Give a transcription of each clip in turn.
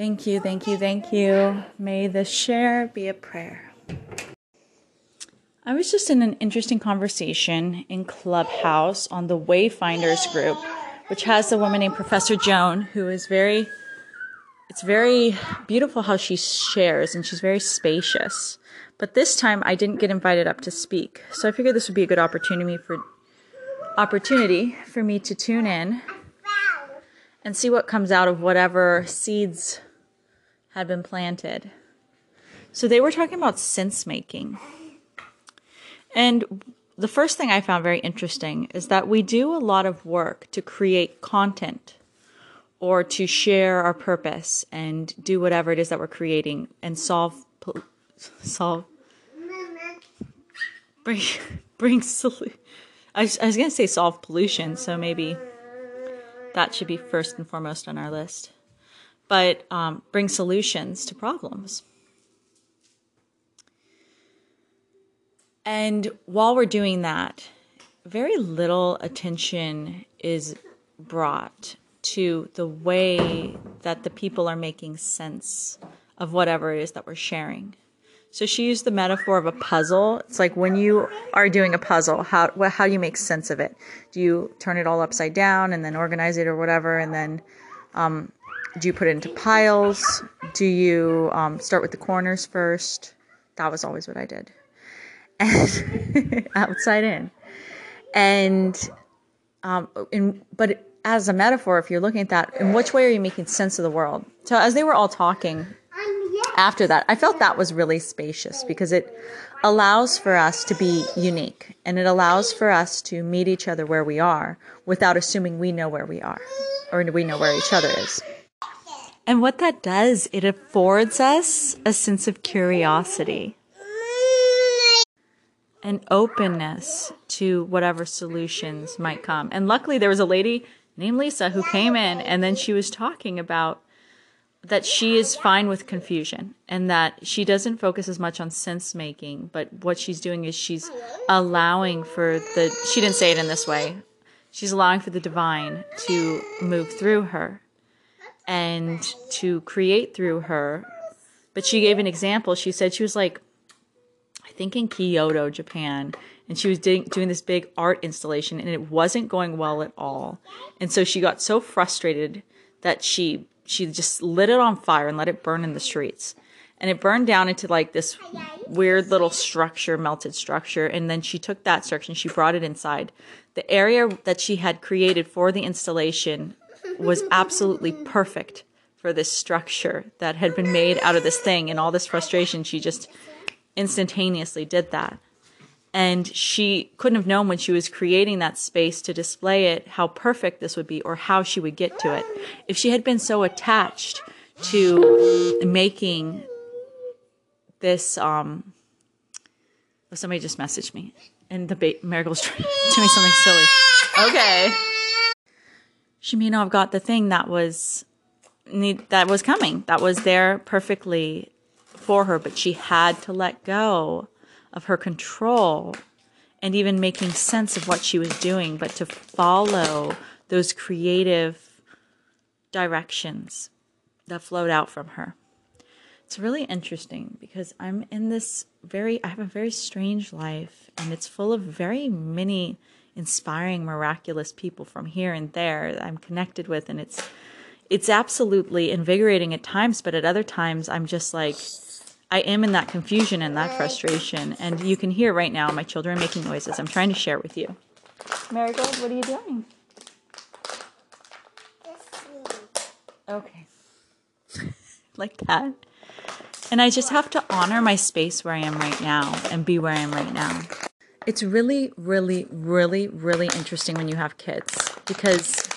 Thank you, thank you, thank you. May the share be a prayer. I was just in an interesting conversation in Clubhouse on the Wayfinders group, which has a woman named Professor Joan who is very it's very beautiful how she shares and she's very spacious. But this time I didn't get invited up to speak. So I figured this would be a good opportunity for opportunity for me to tune in and see what comes out of whatever seeds had been planted. So they were talking about sense making. And the first thing I found very interesting is that we do a lot of work to create content or to share our purpose and do whatever it is that we're creating and solve solve bring bring solution. I I was gonna say solve pollution, so maybe that should be first and foremost on our list. But um, bring solutions to problems. And while we're doing that, very little attention is brought to the way that the people are making sense of whatever it is that we're sharing. So she used the metaphor of a puzzle. It's like when you are doing a puzzle, how how do you make sense of it? Do you turn it all upside down and then organize it or whatever, and then um, do you put it into piles? Do you um, start with the corners first? That was always what I did, and outside in, and um, in but as a metaphor, if you're looking at that, in which way are you making sense of the world? So as they were all talking after that, I felt that was really spacious because it allows for us to be unique and it allows for us to meet each other where we are without assuming we know where we are or we know where each other is. And what that does, it affords us a sense of curiosity and openness to whatever solutions might come. And luckily, there was a lady named Lisa who came in and then she was talking about that she is fine with confusion and that she doesn't focus as much on sense making, but what she's doing is she's allowing for the, she didn't say it in this way, she's allowing for the divine to move through her and to create through her. But she gave an example. She said she was like, I think in Kyoto, Japan, and she was doing, this big art installation and it wasn't going well at all. And so she got so frustrated that she she just lit it on fire and let it burn in the streets. And it burned down into like this weird little structure, melted structure. And then she took that structure and she brought it inside. The area that she had created for the installation was absolutely perfect for this structure that had been made out of this thing. And all this frustration, she just instantaneously did that. And she couldn't have known when she was creating that space to display it how perfect this would be or how she would get to it. If she had been so attached to making this, um, oh, somebody just messaged me and the ba- Marigold's doing something silly. Okay. Have got the thing that was that was coming, that was there perfectly for her, but she had to let go of her control and even making sense of what she was doing, but to follow those creative directions that flowed out from her. It's really interesting because I'm in this very, I have a very strange life and it's full of very many inspiring, miraculous people from here and there that I'm connected with. And it's, it's absolutely invigorating at times, but at other times I'm just like, I am in that confusion and that frustration. And you can hear right now my children making noises. I'm trying to share with you. Marigold, what are you doing? Okay. like that. And I just have to honor my space where I am right now and be where I am right now. It's really, really, really, really interesting when you have kids because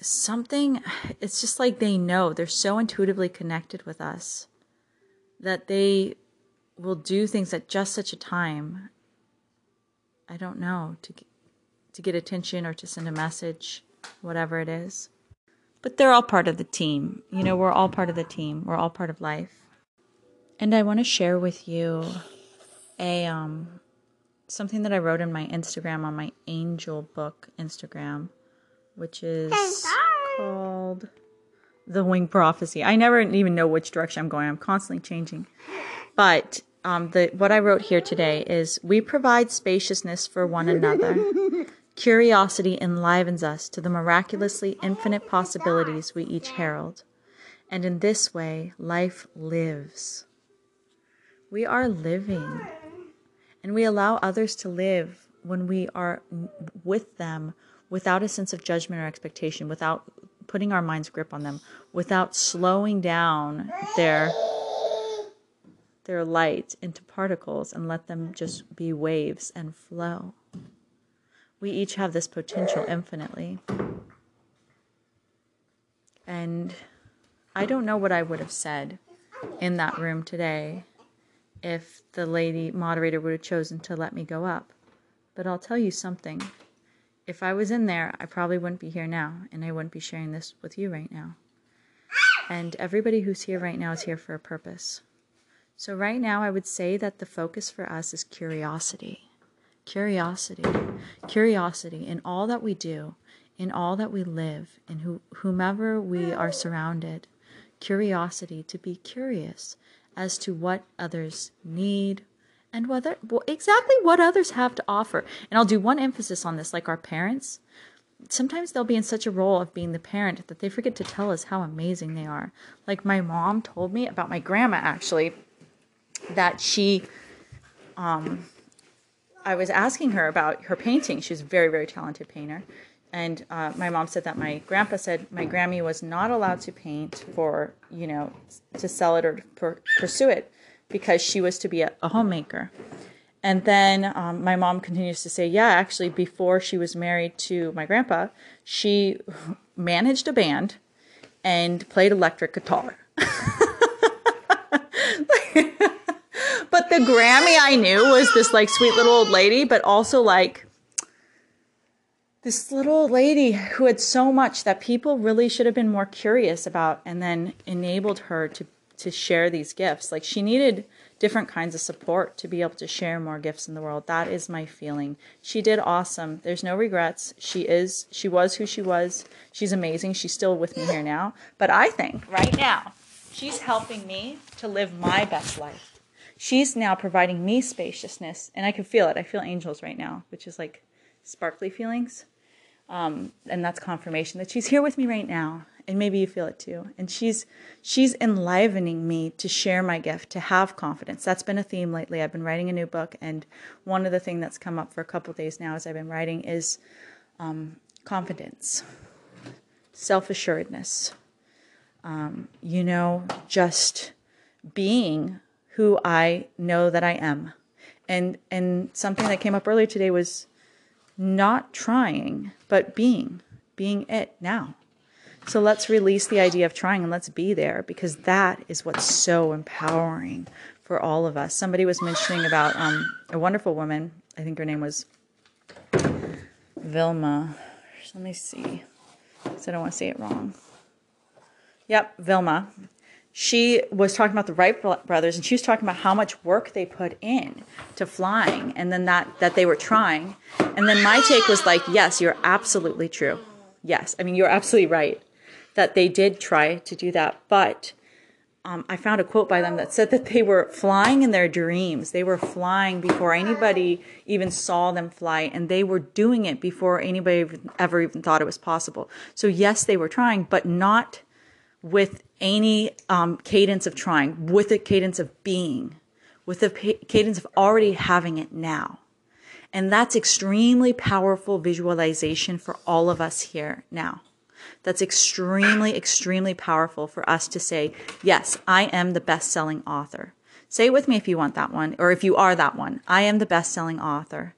something, it's just like they know, they're so intuitively connected with us that they will do things at just such a time. I don't know, to, to get attention or to send a message, whatever it is. But they're all part of the team. You know, we're all part of the team. We're all part of life. And I want to share with you a um something that I wrote in my Instagram on my angel book Instagram which is called the wing prophecy. I never even know which direction I'm going. I'm constantly changing. But um, the what I wrote here today is we provide spaciousness for one another. Curiosity enlivens us to the miraculously infinite possibilities we each herald. And in this way, life lives. We are living. And we allow others to live when we are with them without a sense of judgment or expectation, without putting our mind's grip on them, without slowing down their their light into particles and let them just be waves and flow. We each have this potential infinitely. And I don't know what I would have said in that room today if the lady moderator would have chosen to let me go up. But I'll tell you something. If I was in there, I probably wouldn't be here now, and I wouldn't be sharing this with you right now. And everybody who's here right now is here for a purpose. So, right now, I would say that the focus for us is curiosity. Curiosity. Curiosity in all that we do, in all that we live, in who, whomever we are surrounded. Curiosity to be curious as to what others need and whether well, exactly what others have to offer. And I'll do one emphasis on this like our parents. Sometimes they'll be in such a role of being the parent that they forget to tell us how amazing they are. Like my mom told me about my grandma actually that she um I was asking her about her painting. She's a very, very talented painter. And uh, my mom said that my grandpa said my Grammy was not allowed to paint for, you know, to sell it or per- pursue it because she was to be a, a homemaker. And then um, my mom continues to say, yeah, actually, before she was married to my grandpa, she managed a band and played electric guitar. but the Grammy I knew was this like sweet little old lady, but also like this little lady who had so much that people really should have been more curious about and then enabled her to to share these gifts. Like she needed different kinds of support to be able to share more gifts in the world. That is my feeling. She did awesome. There's no regrets. She is she was who she was. She's amazing. She's still with me here now. But i think right now she's helping me to live my best life. She's now providing me spaciousness and i can feel it. I feel angels right now which is like sparkly feelings um, and that's confirmation that she's here with me right now. And maybe you feel it too. And she's she's enlivening me to share my gift, to have confidence. That's been a theme lately. I've been writing a new book, and one of the things that's come up for a couple days now as I've been writing is um, confidence, self assuredness. Um, you know, just being who I know that I am. And and something that came up earlier today was not trying, but being, being it now. So let's release the idea of trying and let's be there because that is what's so empowering for all of us. Somebody was mentioning about um, a wonderful woman. I think her name was Vilma. Let me see. So I don't want to say it wrong. Yep, Vilma she was talking about the Wright brothers and she was talking about how much work they put in to flying and then that that they were trying. And then my take was like yes you're absolutely true. Yes. I mean you're absolutely right that they did try to do that but um, i found a quote by them that said that they were flying in their dreams. They were flying before anybody even saw them fly and they were doing it before anybody ever even thought it was possible. So yes they were trying but not with any um, cadence of trying, with a cadence of being, with a cadence of already having it now. And that's extremely powerful visualization for all of us here now. That's extremely, extremely powerful for us to say, yes, I am the best selling author. Say it with me if you want that one, or if you are that one. I am the best selling author.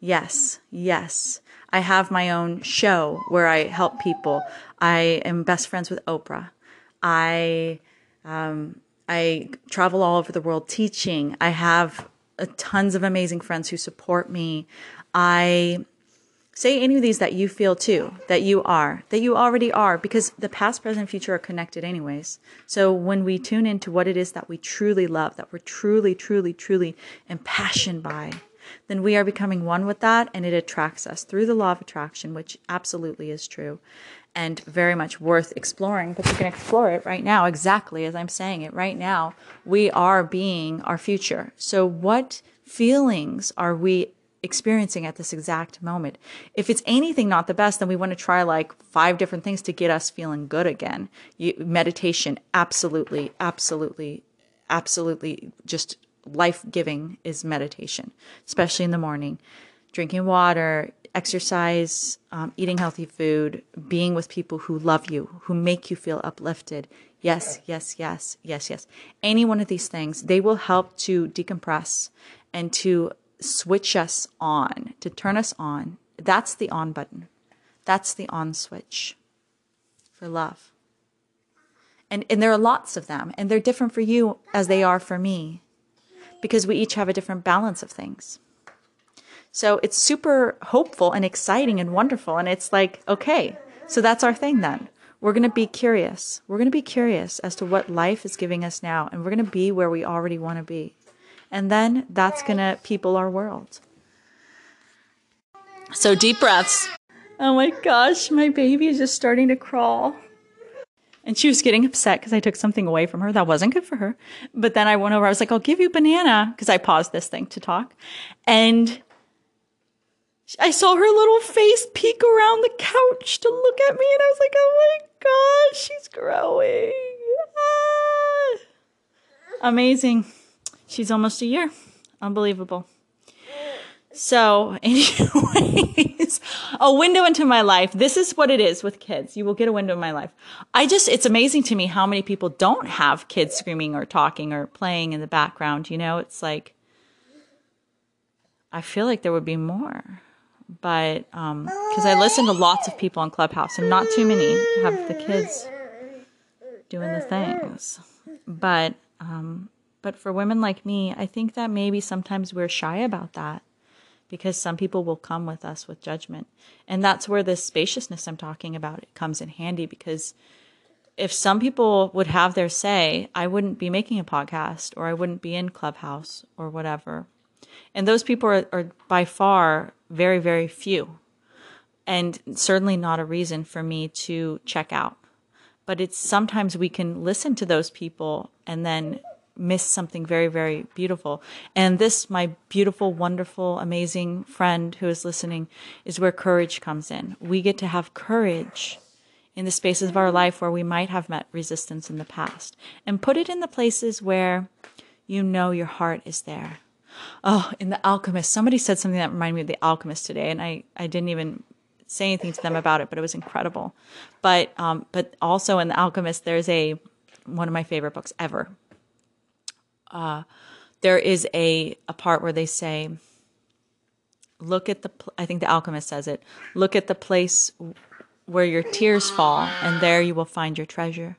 Yes, yes. I have my own show where I help people. I am best friends with Oprah. I um, I travel all over the world teaching. I have tons of amazing friends who support me. I say any of these that you feel too, that you are, that you already are, because the past, present, future are connected anyways. So when we tune into what it is that we truly love, that we're truly, truly, truly impassioned by, then we are becoming one with that and it attracts us through the law of attraction, which absolutely is true. And very much worth exploring, but you can explore it right now, exactly as I'm saying it right now. We are being our future. So, what feelings are we experiencing at this exact moment? If it's anything not the best, then we want to try like five different things to get us feeling good again. You, meditation, absolutely, absolutely, absolutely just life giving is meditation, especially in the morning. Drinking water, exercise, um, eating healthy food, being with people who love you, who make you feel uplifted. Yes, yes, yes, yes, yes. Any one of these things, they will help to decompress and to switch us on, to turn us on. That's the on button. That's the on switch for love. And, and there are lots of them, and they're different for you as they are for me because we each have a different balance of things. So it's super hopeful and exciting and wonderful. And it's like, okay, so that's our thing then. We're going to be curious. We're going to be curious as to what life is giving us now. And we're going to be where we already want to be. And then that's going to people our world. So deep breaths. Oh my gosh, my baby is just starting to crawl. And she was getting upset because I took something away from her that wasn't good for her. But then I went over, I was like, I'll give you banana because I paused this thing to talk. And I saw her little face peek around the couch to look at me, and I was like, oh my gosh, she's growing. Ah. Amazing. She's almost a year. Unbelievable. So, anyways, a window into my life. This is what it is with kids. You will get a window in my life. I just, it's amazing to me how many people don't have kids screaming or talking or playing in the background. You know, it's like, I feel like there would be more. But, um, cause I listen to lots of people on Clubhouse and not too many have the kids doing the things. But, um, but for women like me, I think that maybe sometimes we're shy about that because some people will come with us with judgment. And that's where this spaciousness I'm talking about comes in handy because if some people would have their say, I wouldn't be making a podcast or I wouldn't be in Clubhouse or whatever. And those people are, are by far very, very few. And certainly not a reason for me to check out. But it's sometimes we can listen to those people and then miss something very, very beautiful. And this, my beautiful, wonderful, amazing friend who is listening, is where courage comes in. We get to have courage in the spaces of our life where we might have met resistance in the past and put it in the places where you know your heart is there. Oh, in The Alchemist, somebody said something that reminded me of The Alchemist today, and I, I didn't even say anything to them about it, but it was incredible. But um, but also in The Alchemist, there's a one of my favorite books ever uh, there is a, a part where they say, look at the, I think the alchemist says it, look at the place where your tears fall, and there you will find your treasure.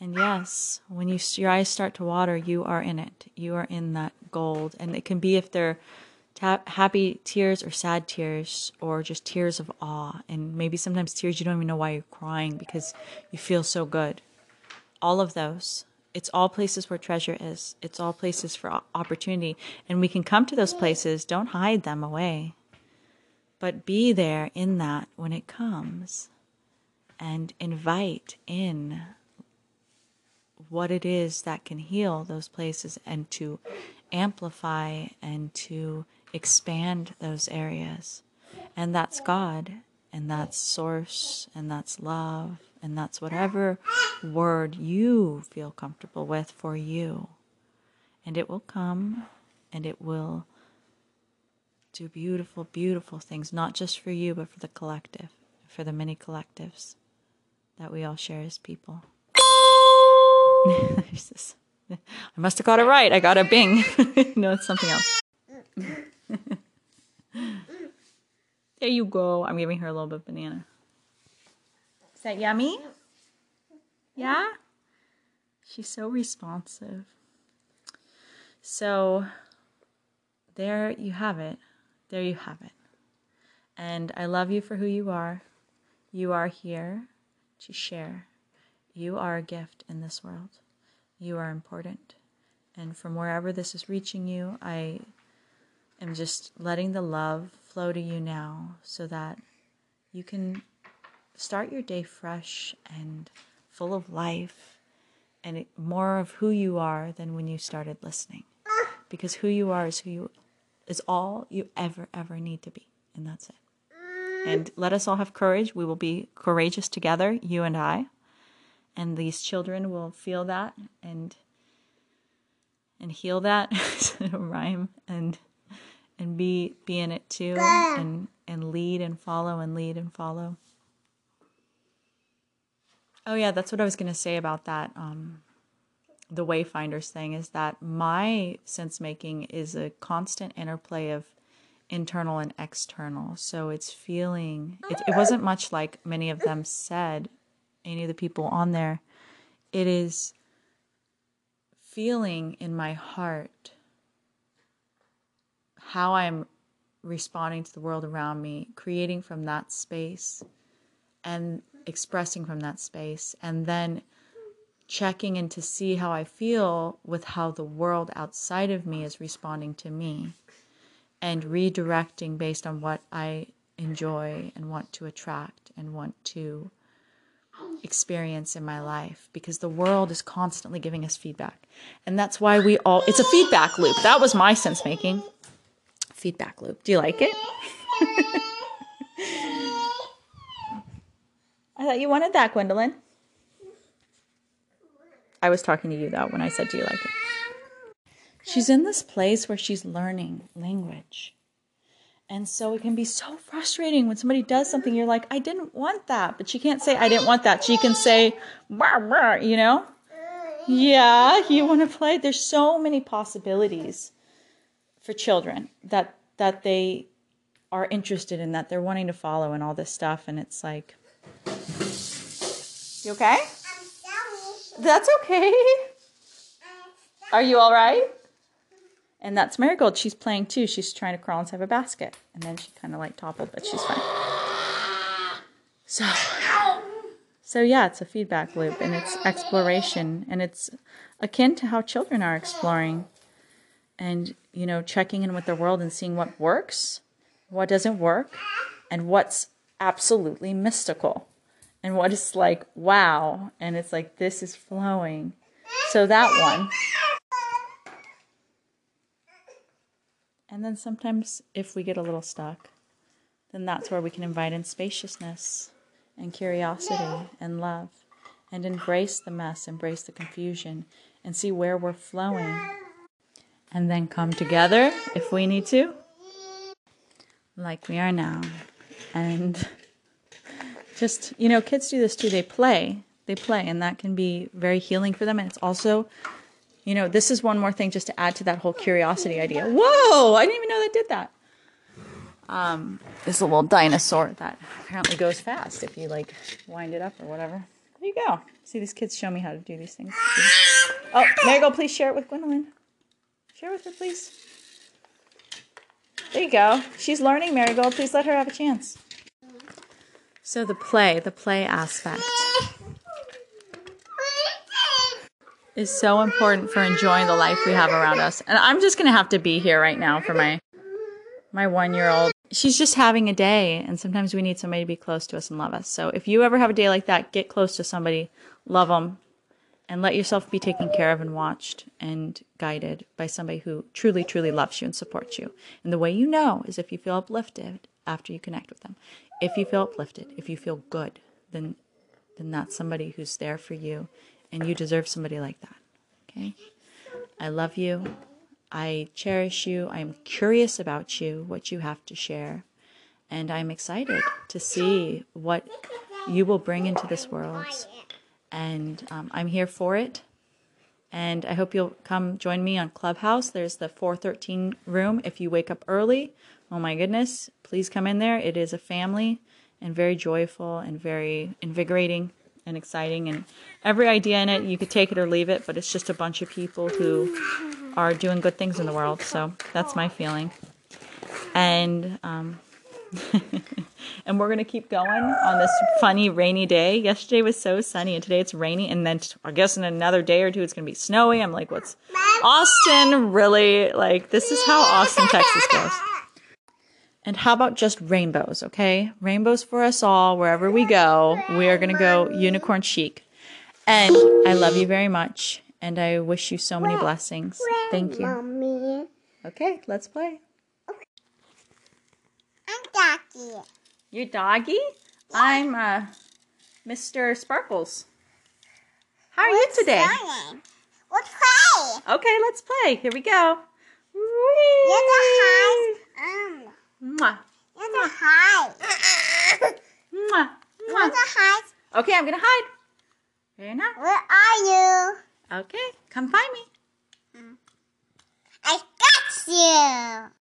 And yes, when you, your eyes start to water, you are in it. You are in that gold. And it can be if they're happy tears or sad tears or just tears of awe. And maybe sometimes tears you don't even know why you're crying because you feel so good. All of those it's all places where treasure is. It's all places for opportunity. And we can come to those places. Don't hide them away. But be there in that when it comes and invite in what it is that can heal those places and to amplify and to expand those areas. And that's God, and that's source, and that's love, and that's whatever word you feel comfortable with for you. And it will come and it will do beautiful, beautiful things, not just for you, but for the collective, for the many collectives that we all share as people. I must have got it right. I got a bing. no, it's something else. there you go. I'm giving her a little bit of banana. Is that yummy? Yeah? She's so responsive. So, there you have it. There you have it. And I love you for who you are. You are here to share. You are a gift in this world. You are important. And from wherever this is reaching you, I am just letting the love flow to you now so that you can start your day fresh and full of life and more of who you are than when you started listening. Because who you are is who you is all you ever ever need to be, and that's it. And let us all have courage. We will be courageous together, you and I. And these children will feel that and and heal that rhyme and and be be in it too and and lead and follow and lead and follow. Oh yeah, that's what I was gonna say about that. Um, the wayfinders thing is that my sense making is a constant interplay of internal and external. So it's feeling, it, it wasn't much like many of them said, any of the people on there. It is feeling in my heart how I'm responding to the world around me, creating from that space and expressing from that space, and then checking in to see how I feel with how the world outside of me is responding to me and redirecting based on what I enjoy and want to attract and want to experience in my life because the world is constantly giving us feedback. And that's why we all, it's a feedback loop. That was my sense making. Feedback loop. Do you like it? I thought you wanted that, Gwendolyn. I was talking to you though when I said, Do you like it? She's in this place where she's learning language. And so it can be so frustrating when somebody does something, you're like, I didn't want that. But she can't say, I didn't want that. She can say, bah, bah, you know? Yeah, you want to play? There's so many possibilities for children that that they are interested in, that they're wanting to follow and all this stuff. And it's like, you okay? That's okay. Are you all right? And that's Marigold. She's playing too. She's trying to crawl inside a basket. And then she kind of like toppled, but she's fine. So, so yeah, it's a feedback loop and it's exploration and it's akin to how children are exploring and, you know, checking in with the world and seeing what works, what doesn't work, and what's absolutely mystical and what is like, wow. And it's like, this is flowing. So that one. And then sometimes, if we get a little stuck, then that's where we can invite in spaciousness and curiosity and love and embrace the mess, embrace the confusion, and see where we're flowing. And then come together if we need to, like we are now. And just, you know, kids do this too. They play, they play, and that can be very healing for them. And it's also you know, this is one more thing just to add to that whole curiosity idea. Whoa, I didn't even know that did that. Um, this is a little dinosaur that apparently goes fast if you like wind it up or whatever. There you go. See, these kids show me how to do these things. Oh, Marigold, please share it with Gwendolyn. Share with her, please. There you go. She's learning, Marigold. Please let her have a chance. So the play, the play aspect. Is so important for enjoying the life we have around us. And I'm just going to have to be here right now for my my 1-year-old. She's just having a day and sometimes we need somebody to be close to us and love us. So if you ever have a day like that, get close to somebody, love them and let yourself be taken care of and watched and guided by somebody who truly truly loves you and supports you. And the way you know is if you feel uplifted after you connect with them. If you feel uplifted, if you feel good, then then that's somebody who's there for you and you deserve somebody like that. Okay? I love you. I cherish you. I am curious about you, what you have to share. And I'm excited to see what you will bring into this world. And um, I'm here for it. And I hope you'll come join me on Clubhouse. There's the 413 room. If you wake up early, oh my goodness, please come in there. It is a family and very joyful and very invigorating and exciting and every idea in it you could take it or leave it but it's just a bunch of people who are doing good things in the world so that's my feeling. And um, and we're gonna keep going on this funny rainy day. Yesterday was so sunny and today it's rainy and then i guess in another day or two it's gonna be snowy. I'm like what's austin really like this is how austin texas goes And how about just rainbows, okay? Rainbows for us all, wherever we go. We are going to go unicorn chic. And I love you very much. And I wish you so many blessings. Thank you. Okay, let's play. I'm Ducky. You doggy? I'm uh, Mr. Sparkles. How are you today? Name? Let's play. Okay, let's play. Here we go. You're the Whee! Um, Mwah, you're the highest. mwah, the highest. Okay, I'm gonna hide. Here now. Where are you? Okay, come find me. I got you.